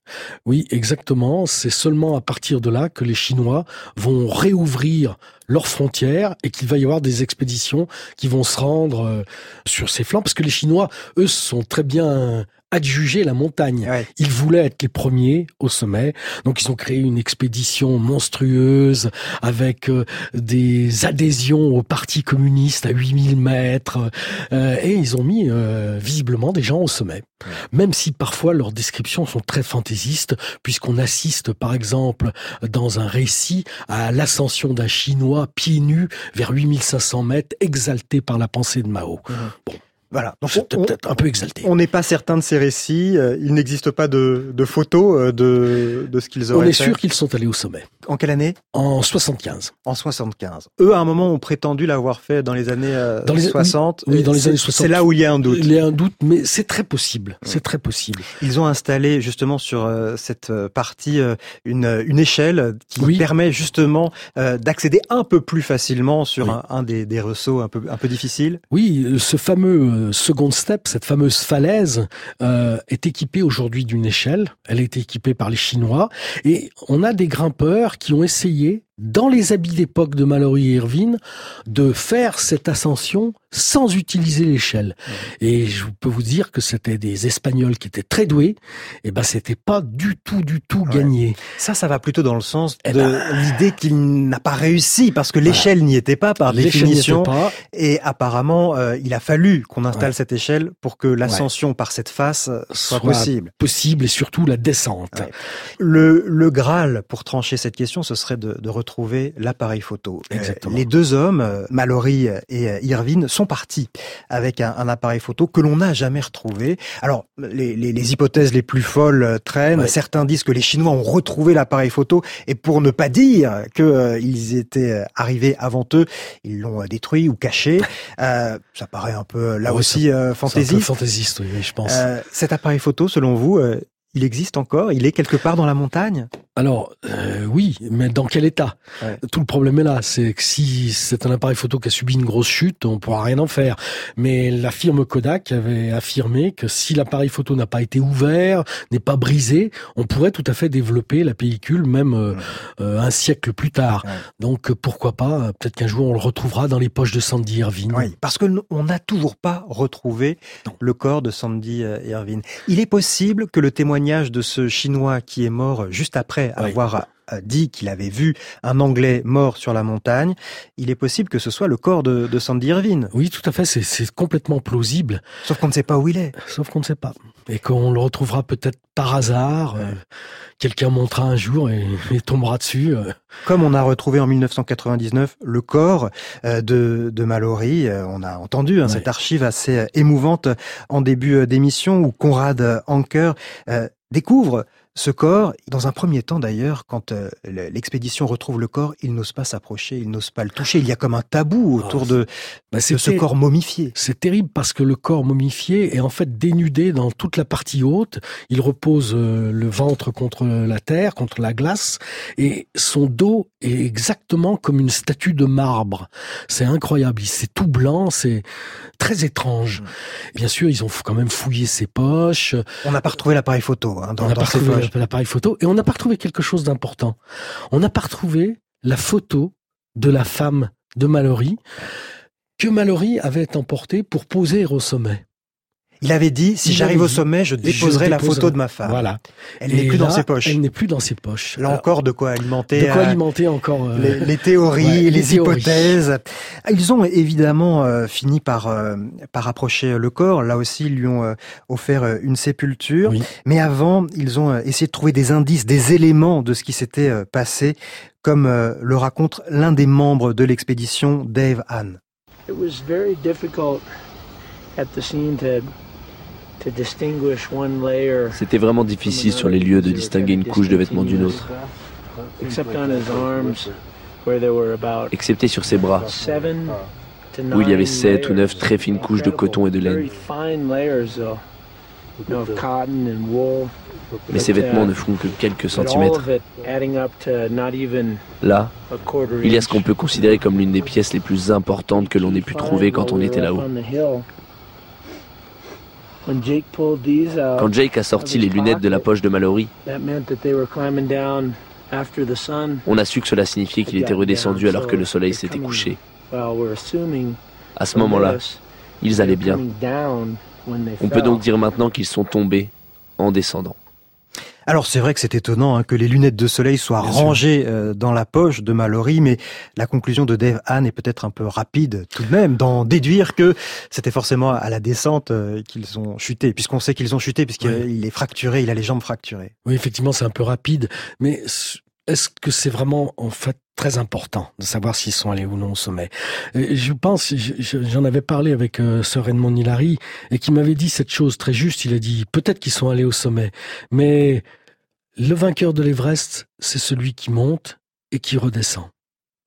Oui, exactement. C'est seulement à partir de là que les Chinois vont réouvrir leurs frontières et qu'il va y avoir des expéditions qui vont se rendre euh, sur ces flancs. Parce que les Chinois, eux, sont très bien adjuger la montagne. Ils voulaient être les premiers au sommet, donc ils ont créé une expédition monstrueuse avec euh, des adhésions au parti communiste à 8000 mètres, euh, et ils ont mis euh, visiblement des gens au sommet. Même si parfois leurs descriptions sont très fantaisistes, puisqu'on assiste par exemple dans un récit à l'ascension d'un Chinois pieds nus vers 8500 mètres, exalté par la pensée de Mao. Mmh. Bon. Voilà. Donc c'est peut-être un peu exalté. On n'est pas certain de ces récits. Euh, il n'existe pas de, de photos euh, de, de ce qu'ils auraient fait. On est fait. sûr qu'ils sont allés au sommet. En quelle année? En 75. En 75. Eux, à un moment, ont prétendu l'avoir fait dans les années euh, dans les, 60. Oui, dans les années 60. C'est là où il y a un doute. Il y a un doute, mais c'est très possible. C'est très possible. Ils ont installé justement sur cette partie une, une échelle qui permet justement d'accéder un peu plus facilement sur un, un, des, des ressauts un peu, un peu difficiles. Oui, ce fameux second step, cette fameuse falaise, euh, est équipée aujourd'hui d'une échelle. Elle est équipée par les Chinois. Et on a des grimpeurs qui ont essayé dans les habits d'époque de Mallory et Irvine, de faire cette ascension sans utiliser l'échelle. Et je peux vous dire que c'était des Espagnols qui étaient très doués. Et ben, c'était pas du tout, du tout gagné. Ça, ça va plutôt dans le sens eh de ben, l'idée qu'il n'a pas réussi parce que l'échelle n'y était pas par définition. Pas. Et apparemment, euh, il a fallu qu'on installe ouais. cette échelle pour que l'ascension par cette face soit, soit, possible. Possible et surtout la descente. Le, le Graal pour trancher cette question, ce serait de, de retrouver l'appareil photo. Exactement. Les deux hommes, Mallory et Irvine, sont partis avec un, un appareil photo que l'on n'a jamais retrouvé. Alors, les, les, les, hypothèses les plus folles traînent. Ouais. Certains disent que les Chinois ont retrouvé l'appareil photo et pour ne pas dire qu'ils euh, étaient arrivés avant eux, ils l'ont détruit ou caché. Euh, ça paraît un peu là ouais, aussi euh, fantaisiste. Un peu fantaisiste, oui, je pense. Euh, cet appareil photo, selon vous, euh, il existe encore? Il est quelque part dans la montagne? Alors euh, oui, mais dans quel état? Ouais. Tout le problème est là, c'est que si c'est un appareil photo qui a subi une grosse chute, on pourra rien en faire. Mais la firme Kodak avait affirmé que si l'appareil photo n'a pas été ouvert, n'est pas brisé, on pourrait tout à fait développer la pellicule même euh, euh, un siècle plus tard. Ouais. Donc pourquoi pas Peut-être qu'un jour on le retrouvera dans les poches de Sandy Irvine. Oui, parce que on n'a toujours pas retrouvé le corps de Sandy Irvine. Il est possible que le témoignage de ce Chinois qui est mort juste après oui. avoir dit qu'il avait vu un Anglais mort sur la montagne, il est possible que ce soit le corps de, de Sandy Irvine. Oui, tout à fait, c'est complètement plausible. Sauf qu'on ne sait pas où il est. Sauf qu'on ne sait pas. Et qu'on le retrouvera peut-être par hasard. Ouais. Euh, Quelqu'un montera un jour et, et, tombera dessus. Euh. Comme on a retrouvé en 1999 le corps euh, de, de Mallory, euh, on a entendu hein, ouais. cette archive assez émouvante en début d'émission où Conrad Anker découvre ce corps, dans un premier temps d'ailleurs, quand euh, l'expédition retrouve le corps, il n'ose pas s'approcher, il n'ose pas le toucher. Il y a comme un tabou autour oh, de, bah, de ce corps momifié. C'est terrible parce que le corps momifié est en fait dénudé dans toute la partie haute. Il repose euh, le ventre contre la terre, contre la glace, et son dos est exactement comme une statue de marbre. C'est incroyable. C'est tout blanc, c'est très étrange. Mmh. Bien sûr, ils ont quand même fouillé ses poches. On n'a pas retrouvé l'appareil photo hein, dans, on dans l'appareil photo et on n'a pas retrouvé quelque chose d'important. On n'a pas retrouvé la photo de la femme de Mallory que Mallory avait emportée pour poser au sommet. Il avait dit, si j'arrive au sommet, je déposerai, je la photo de ma femme. Voilà. Elle n'est plus là, dans ses poches. Elle n'est plus dans ses poches. Là encore, de quoi alimenter. De quoi euh, alimenter encore euh, les, les, théories, ouais, les, les théories. hypothèses. Ils ont évidemment euh, fini par euh, par approcher le corps. Là aussi, ils lui ont euh, offert une sépulture. Oui. Mais avant, ils ont essayé de trouver des indices, des éléments de ce qui s'était passé, comme le raconte l'un des membres de l'expédition, Dave Hahn. It was very difficult at the scene to c'était vraiment difficile sur les lieux de distinguer une couche de vêtements d'une autre. Excepté sur ses bras, où il y avait sept ou neuf très fines couches de coton et de laine. Mais ces vêtements ne font que quelques centimètres. Là, il y a ce qu'on peut considérer comme l'une des pièces les plus importantes que l'on ait pu trouver quand on était là-haut. Quand Jake a sorti les lunettes de la poche de Mallory, on a su que cela signifiait qu'il était redescendu alors que le soleil s'était couché. À ce moment-là, ils allaient bien. On peut donc dire maintenant qu'ils sont tombés en descendant. Alors c'est vrai que c'est étonnant hein, que les lunettes de soleil soient rangées euh, dans la poche de Mallory, mais la conclusion de Dave Hahn est peut-être un peu rapide tout de même, d'en déduire que c'était forcément à la descente euh, qu'ils ont chuté, puisqu'on sait qu'ils ont chuté, puisqu'il est fracturé, il a les jambes fracturées. Oui, effectivement, c'est un peu rapide, mais est-ce que c'est vraiment en fait très important de savoir s'ils sont allés ou non au sommet? je pense, j'en avais parlé avec euh, Sir Edmond Hillary et qui m'avait dit cette chose très juste. Il a dit peut-être qu'ils sont allés au sommet, mais le vainqueur de l'Everest, c'est celui qui monte et qui redescend,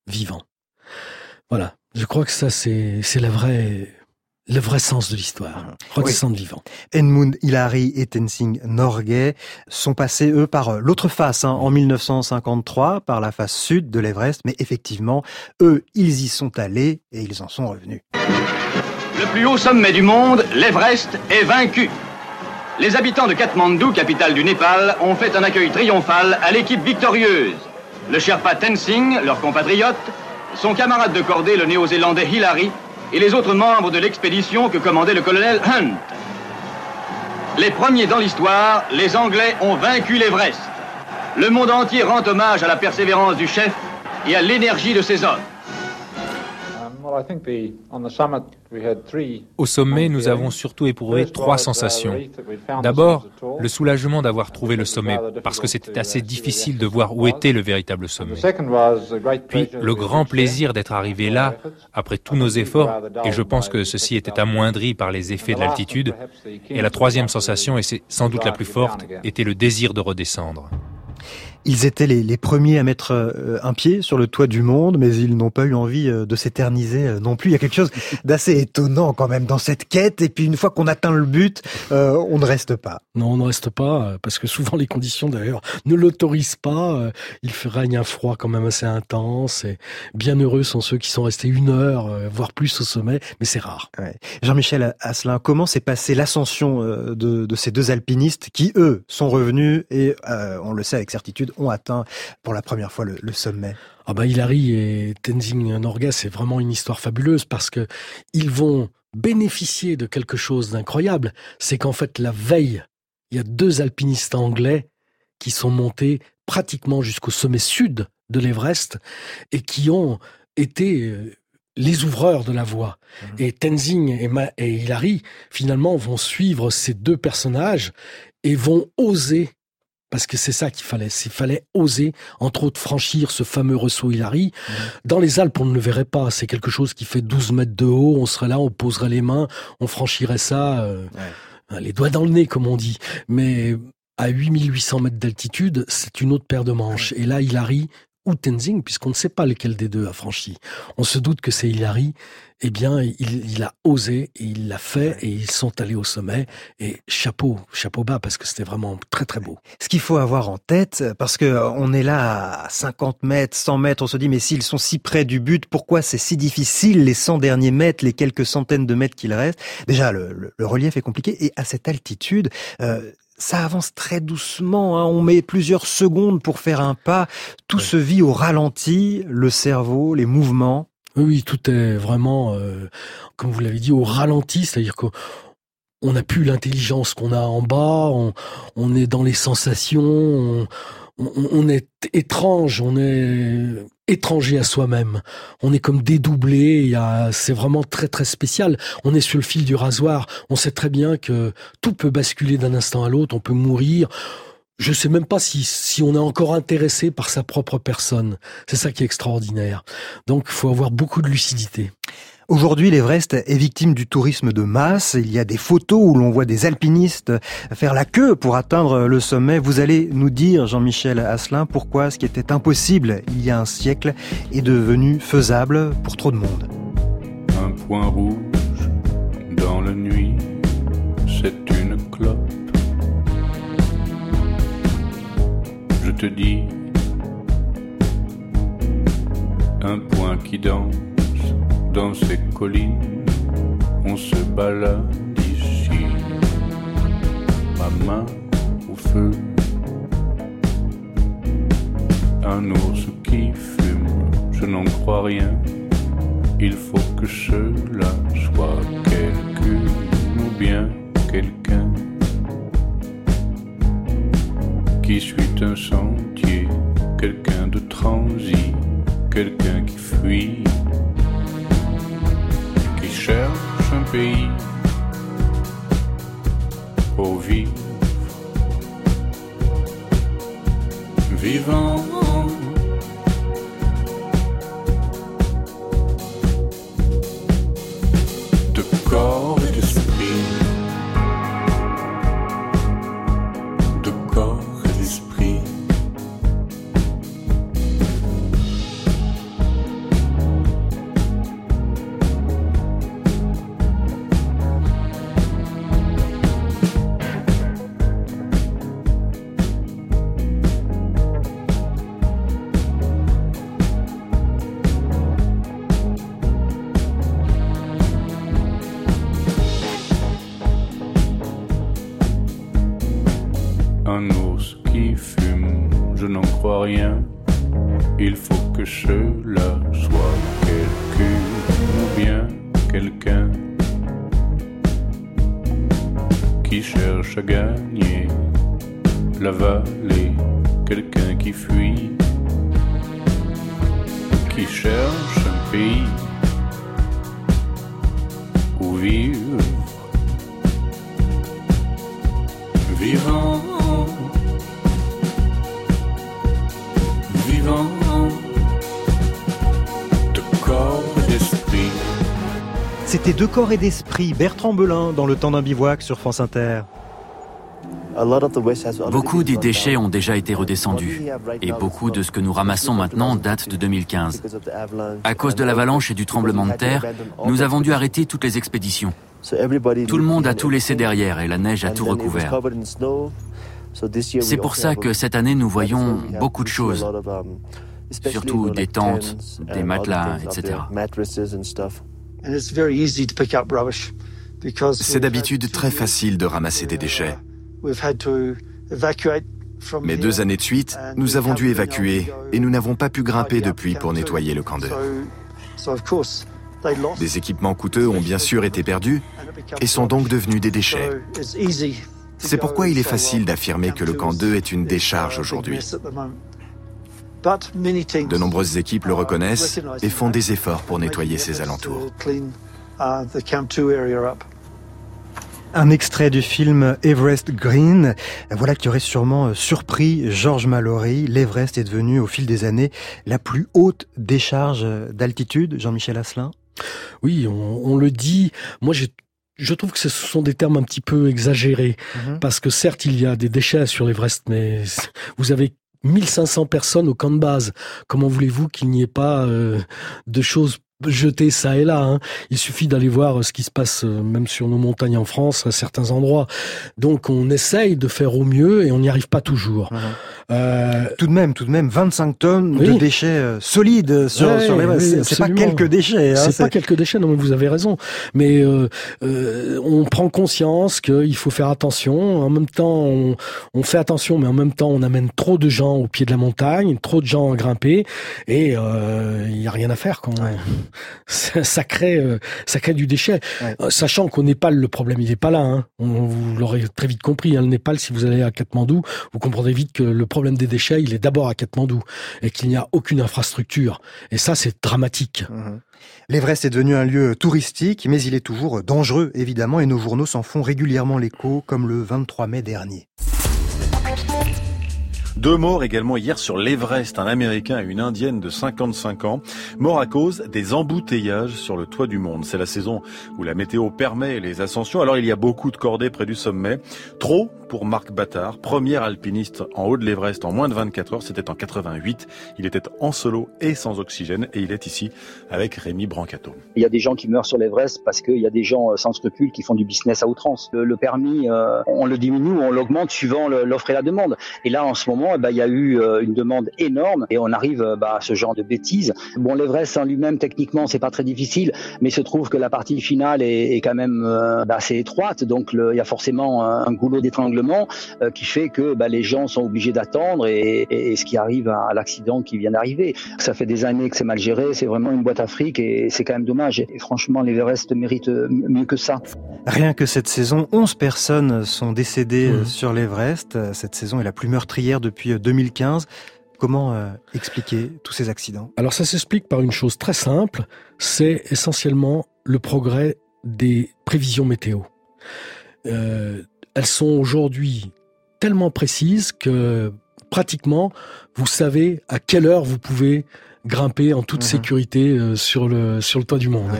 vivant. Voilà. Je crois que ça, c'est la vraie le vrai sens de l'histoire, redescendre vivant. Edmund Hillary et Tenzing Norgay sont passés, eux, par euh, l'autre face, hein, en 1953, par la face sud de l'Everest, mais effectivement, eux, ils y sont allés et ils en sont revenus. Le plus haut sommet du monde, l'Everest, est vaincu. Les habitants de Katmandou, capitale du Népal, ont fait un accueil triomphal à l'équipe victorieuse. Le Sherpa Tenzing, leur compatriote, son camarade de cordée, le néo-zélandais Hillary, et les autres membres de l'expédition que commandait le colonel Hunt. Les premiers dans l'histoire, les Anglais ont vaincu l'Everest. Le monde entier rend hommage à la persévérance du chef et à l'énergie de ses hommes. Au sommet, nous avons surtout éprouvé trois uh, sensations. D'abord, le soulagement d'avoir trouvé le sommet, parce que c'était assez difficile de voir où était le véritable sommet. Puis, le grand plaisir d'être arrivé là, après tous nos efforts, et je pense que ceci était amoindri par les effets de l'altitude. Et la troisième sensation, et c'est sans doute la plus forte, était le désir de redescendre. Ils étaient les, premiers à mettre euh, un pied sur le toit du monde, mais ils n'ont pas eu envie euh, de s'éterniser euh, non plus. Il y a quelque chose d'assez étonnant quand même dans cette quête. Et puis une fois qu'on atteint le but, on ne reste pas. Non, on ne reste pas, parce que souvent les conditions d'ailleurs ne l'autorisent pas. Il règne un froid quand même assez intense. Et bien heureux sont ceux qui sont restés une heure, voire plus au sommet, mais c'est rare. Jean-Michel Asselin, comment s'est passée l'ascension de, de, ces deux alpinistes qui, eux, sont revenus et, on le sait avec certitude, ont atteint pour la première fois le, sommet Ah bah Hilary et Tenzing Norgay, c'est vraiment une histoire fabuleuse parce que ils vont bénéficier de quelque chose d'incroyable. C'est qu'en fait, la veille, il y a deux alpinistes anglais qui sont montés pratiquement jusqu'au sommet sud de l'Everest et qui ont été euh, les ouvreurs de la voie. Mmh. Et Tenzing et, et Hilary, finalement, vont suivre ces deux personnages et vont oser parce que c'est ça qu'il fallait. Il fallait oser, entre autres, franchir ce fameux ressaut Hilary. Mmh. Dans les Alpes, on ne le verrait pas. C'est quelque chose qui fait 12 mètres de haut. On serait là, on poserait les mains, on franchirait ça, euh, les doigts dans le nez, comme on dit. Mais à 8800 mètres d'altitude, c'est une autre paire de manches. Et là, Hilary ou Tenzing, puisqu'on ne sait pas lequel des deux a franchi. On se doute que c'est Hilary eh bien, il, a osé et il l'a fait et ils sont allés au sommet. Et chapeau, chapeau bas parce que c'était vraiment très très beau. Ce qu'il faut avoir en tête, parce que euh, on est là à 50 mètres, 100 mètres, on se dit mais s'ils sont si près du but, pourquoi c'est si difficile les 100 derniers mètres, les quelques centaines de mètres qu'il reste? Déjà, le, relief est compliqué et à cette altitude. Euh, ça avance très doucement, hein. on met plusieurs secondes pour faire un pas, tout se vit au ralenti, le cerveau, les mouvements. Oui, tout est vraiment, euh, comme vous l'avez dit, au ralenti, c'est-à-dire qu'on n'a plus l'intelligence qu'on a en bas, on, est dans les sensations, on, est étrange, on est étranger à soi-même. On est comme dédoublé, c'est vraiment très très spécial. On est sur le fil du rasoir, on sait très bien que tout peut basculer d'un instant à l'autre, on peut mourir, je sais même pas si, si on est encore intéressé par sa propre personne. C'est ça qui est extraordinaire. Donc, il faut avoir beaucoup de lucidité. Aujourd'hui, l'Everest est victime du tourisme de masse. Il y a des photos où l'on voit des alpinistes faire la queue pour atteindre le sommet. Vous allez nous dire, Jean-Michel Asselin, pourquoi ce qui était impossible il y a un siècle est devenu faisable pour trop de monde. Un point rouge dans la nuit, c'est une clope je te dis, un point qui danse dans ces collines, on se balade ici, ma main au feu, un ours qui fume, je n'en crois rien, il faut que cela soit quelqu'un ou bien quelqu'un. Qui suit un sentier, quelqu'un de transi, quelqu'un qui fuit, cherche un pays pour vivre, vivant. De corps Deux corps et d'esprit, Bertrand Belin, dans le temps d'un bivouac sur France Inter. Beaucoup des déchets ont déjà été redescendus et beaucoup de ce que nous ramassons maintenant date de 2015. À cause de l'avalanche et du tremblement de terre, nous avons dû arrêter toutes les expéditions. Tout le monde a tout laissé derrière et la neige a tout recouvert. C'est pour ça que cette année nous voyons beaucoup de choses, surtout des tentes, des matelas, etc. C'est d'habitude très facile de ramasser des déchets. Mais deux années de suite, nous avons dû évacuer et nous n'avons pas pu grimper depuis pour nettoyer le camp 2. Des équipements coûteux ont bien sûr été perdus et sont donc devenus des déchets. C'est pourquoi il est facile d'affirmer que le camp 2 est une décharge aujourd'hui. De nombreuses équipes le reconnaissent et font des efforts pour nettoyer ses alentours. Un extrait du film Everest Green, voilà qui aurait sûrement surpris Georges Mallory. L'Everest est devenu au fil des années la plus haute décharge d'altitude. Jean-Michel Asselin Oui, on, on le dit. Moi, j'ai je trouve que ce sont des termes un petit peu exagérés, mmh. parce que certes, il y a des déchets sur l'Everest, mais vous avez 1500 personnes au camp de base. Comment voulez-vous qu'il n'y ait pas euh, de choses jeter ça et là. Hein. Il suffit d'aller voir ce qui se passe même sur nos montagnes en France à certains endroits. Donc on essaye de faire au mieux et on n'y arrive pas toujours. Mmh. Euh... Tout de même, tout de même, 25 tonnes oui. de déchets euh, solides sur, ouais, sur les oui, C'est pas quelques déchets. Hein, c'est pas quelques déchets. Non, mais vous avez raison. Mais euh, euh, on prend conscience qu'il faut faire attention. En même temps, on, on, fait attention, mais en même temps, on amène trop de gens au pied de la montagne, trop de gens à grimper, et il y a rien à faire quand. Ouais ça crée, ça crée du déchet. Ouais. Sachant qu'au Népal, le problème, il n'est pas là. Hein. On, vous l'aurez très vite compris. Hein. Le Népal, si vous allez à Katmandou, vous comprendrez vite que le problème des déchets, il est d'abord à Katmandou et qu'il n'y a aucune infrastructure. Et ça, c'est dramatique. Mmh. L'Everest est devenu un lieu touristique, mais il est toujours dangereux, évidemment, et nos journaux s'en font régulièrement l'écho, comme le 23 mai dernier. Deux morts également hier sur l'Everest, un Américain et une Indienne de 55 ans, morts à cause des embouteillages sur le toit du monde. C'est la saison où la météo permet les ascensions, alors il y a beaucoup de cordées près du sommet. Trop pour Marc Battard, premier alpiniste en haut de l'Everest en moins de 24 heures, c'était en 88. Il était en solo et sans oxygène et il est ici avec Rémi Brancato. Il y a des gens qui meurent sur l'Everest parce qu'il y a des gens sans scrupules qui font du business à outrance. Le, le permis, euh, on le diminue ou on l'augmente suivant l'offre et la demande. Et là, en ce moment, ben, il y a eu une demande énorme et on arrive bah, à ce genre de bêtises. Bon, l'Everest en lui-même, techniquement, c'est pas très difficile, mais il se trouve que la partie finale est, est quand même bah, assez étroite, donc il y a forcément un, goulot d'étranglement qui fait que bah, les gens sont obligés d'attendre et, et, ce qui arrive à, l'accident qui vient d'arriver. Ça fait des années que c'est mal géré, c'est vraiment une boîte à fric et c'est quand même dommage. Et franchement, l'Everest mérite mieux que ça. Rien que cette saison, 11 personnes sont décédées mmh. sur l'Everest. Cette saison est la plus meurtrière depuis 2015. Comment euh, expliquer tous ces accidents? Alors ça s'explique par une chose très simple, c'est essentiellement le progrès des prévisions météo. Euh, elles sont aujourd'hui tellement précises que pratiquement vous savez à quelle heure vous pouvez grimper en toute mhm. sécurité euh, sur le sur le toit du monde.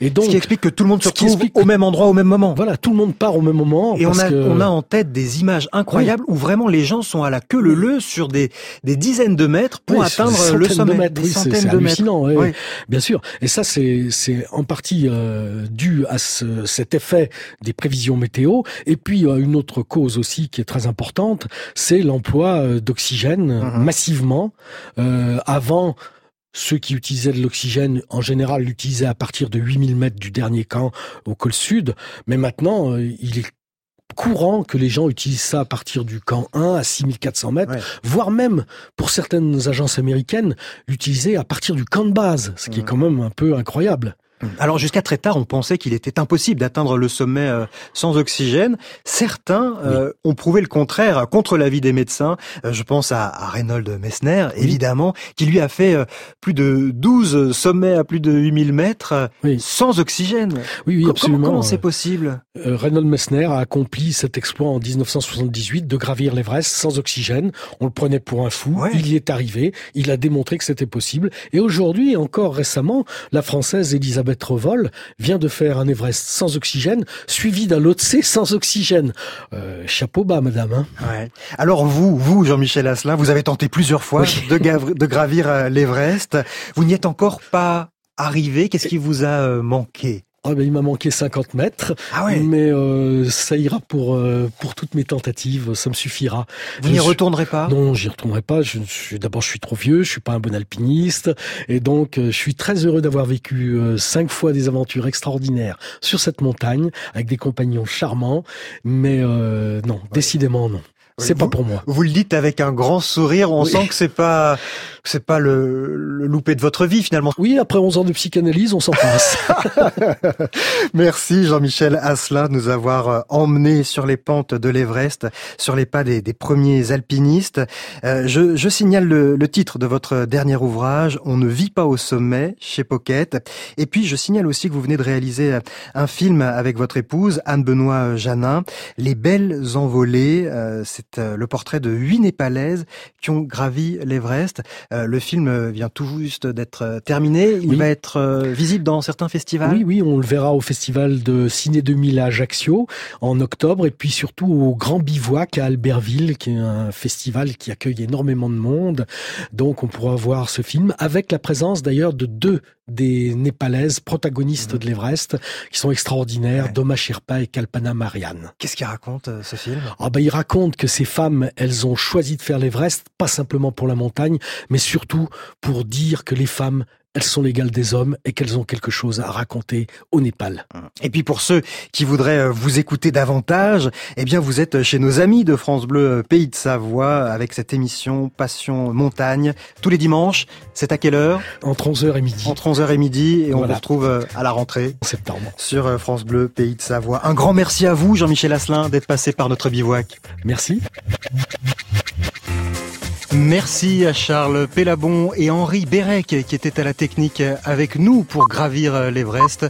Et donc, ce qui explique que tout le monde se retrouve au même endroit au même moment. Voilà, tout le monde part au même moment. Et on a on a en tête des images incroyables où vraiment les gens sont à la queue leu sur des des dizaines de mètres pour atteindre le sommet. De mètres. c'est hallucinant. Bien sûr. Et ça c'est c'est en partie euh, dû à ce, cet effet des prévisions météo. Et puis euh, une autre cause aussi qui est très importante, c'est l'emploi euh, d'oxygène mhm. massivement euh, avant ceux qui utilisaient de l'oxygène, en général, l'utilisaient à partir de 8000 mètres du dernier camp au col sud. Mais maintenant, euh, il est courant que les gens utilisent ça à partir du camp 1 à 6400 mètres, voire même, pour certaines agences américaines, l'utiliser à partir du camp de base, ce qui est mmh. quand même un peu incroyable. Alors jusqu'à très tard, on pensait qu'il était impossible d'atteindre le sommet euh, sans oxygène. Certains euh, ont prouvé le contraire contre l'avis des médecins. Euh, je pense à, à Reynold Messner, évidemment, qui lui a fait plus de 12 sommets à plus de 8000 mètres sans oxygène. Oui, oui, absolument. Comment c'est possible? Reynold Messner a accompli cet exploit en 1978 de gravir l'Everest sans oxygène. On le prenait pour un fou. Il y est arrivé. Il a démontré que c'était possible. Et aujourd'hui, encore récemment, la Française Elisabeth Revol vient de faire un Everest sans oxygène, suivi d'un C sans oxygène. Euh, chapeau bas, madame. Hein. Ouais. Alors vous, vous, Jean-Michel Asselin, vous avez tenté plusieurs fois de, de, gravir euh, l'Everest. Vous n'y êtes encore pas arrivé. Qu'est-ce qui vous a euh, manqué? Ah ben, il m'a manqué 50 mètres, ah mais euh, ça ira pour euh, pour toutes mes tentatives, ça me suffira. Vous n'y retournerez pas? Non, j'y retournerai pas. Je, d'abord, je suis trop vieux, je suis pas un bon alpiniste, et donc euh, je suis très heureux d'avoir vécu cinq fois des aventures extraordinaires sur cette montagne avec des compagnons charmants, mais non, décidément non. C'est pas pour moi. Vous le dites avec un grand sourire. On sent que c'est pas, c'est pas le, le loupé de votre vie finalement. Oui, après 11 ans de psychanalyse, on s'en passe. Merci Jean-Michel Asselin de nous avoir euh, emmené sur les pentes de l'Everest, sur les pas des, des premiers alpinistes. Euh, je, je, signale le, le, titre de votre dernier ouvrage, On ne vit pas au sommet, chez Pocket. Et puis je signale aussi que vous venez de réaliser un film avec votre épouse Anne-Benoît Janin, Les belles envolées. Euh, c'est euh, le portrait de huit Népalaises qui ont gravi l'Everest. Euh, le film vient tout juste d'être euh, terminé. Il va être visible dans certains festivals. Oui, oui, on le verra au festival de Ciné 2000 à Ajaccio en octobre et puis surtout au Grand Bivouac à Albertville, qui est un festival qui accueille énormément de monde. Donc on pourra voir ce film avec la présence d'ailleurs de deux des Népalaises protagonistes mmh. de l'Everest qui sont extraordinaires, Doma Sherpa et Kalpana Marianne. Qu'est-ce qu'il raconte ce film? Ah ben il raconte que ces femmes, elles ont choisi de faire l'Everest pas simplement pour la montagne, mais surtout pour dire que les femmes elles sont légales des hommes et qu'elles ont quelque chose à raconter au Népal. Et puis pour ceux qui voudraient euh, vous écouter davantage, eh bien vous êtes chez nos amis de France Bleu euh, Pays de Savoie avec cette émission Passion Montagne tous les dimanches. C'est à quelle heure? Entre 11h et midi. Entre 11h et midi et on vous retrouve euh, à la rentrée. En septembre. Sur France Bleu Pays de Savoie. Un grand merci à vous Jean-Michel Asselin d'être passé par notre bivouac. Merci. Merci à Charles Pellabon et Henri Bérec qui étaient à la technique avec nous pour gravir l'Everest.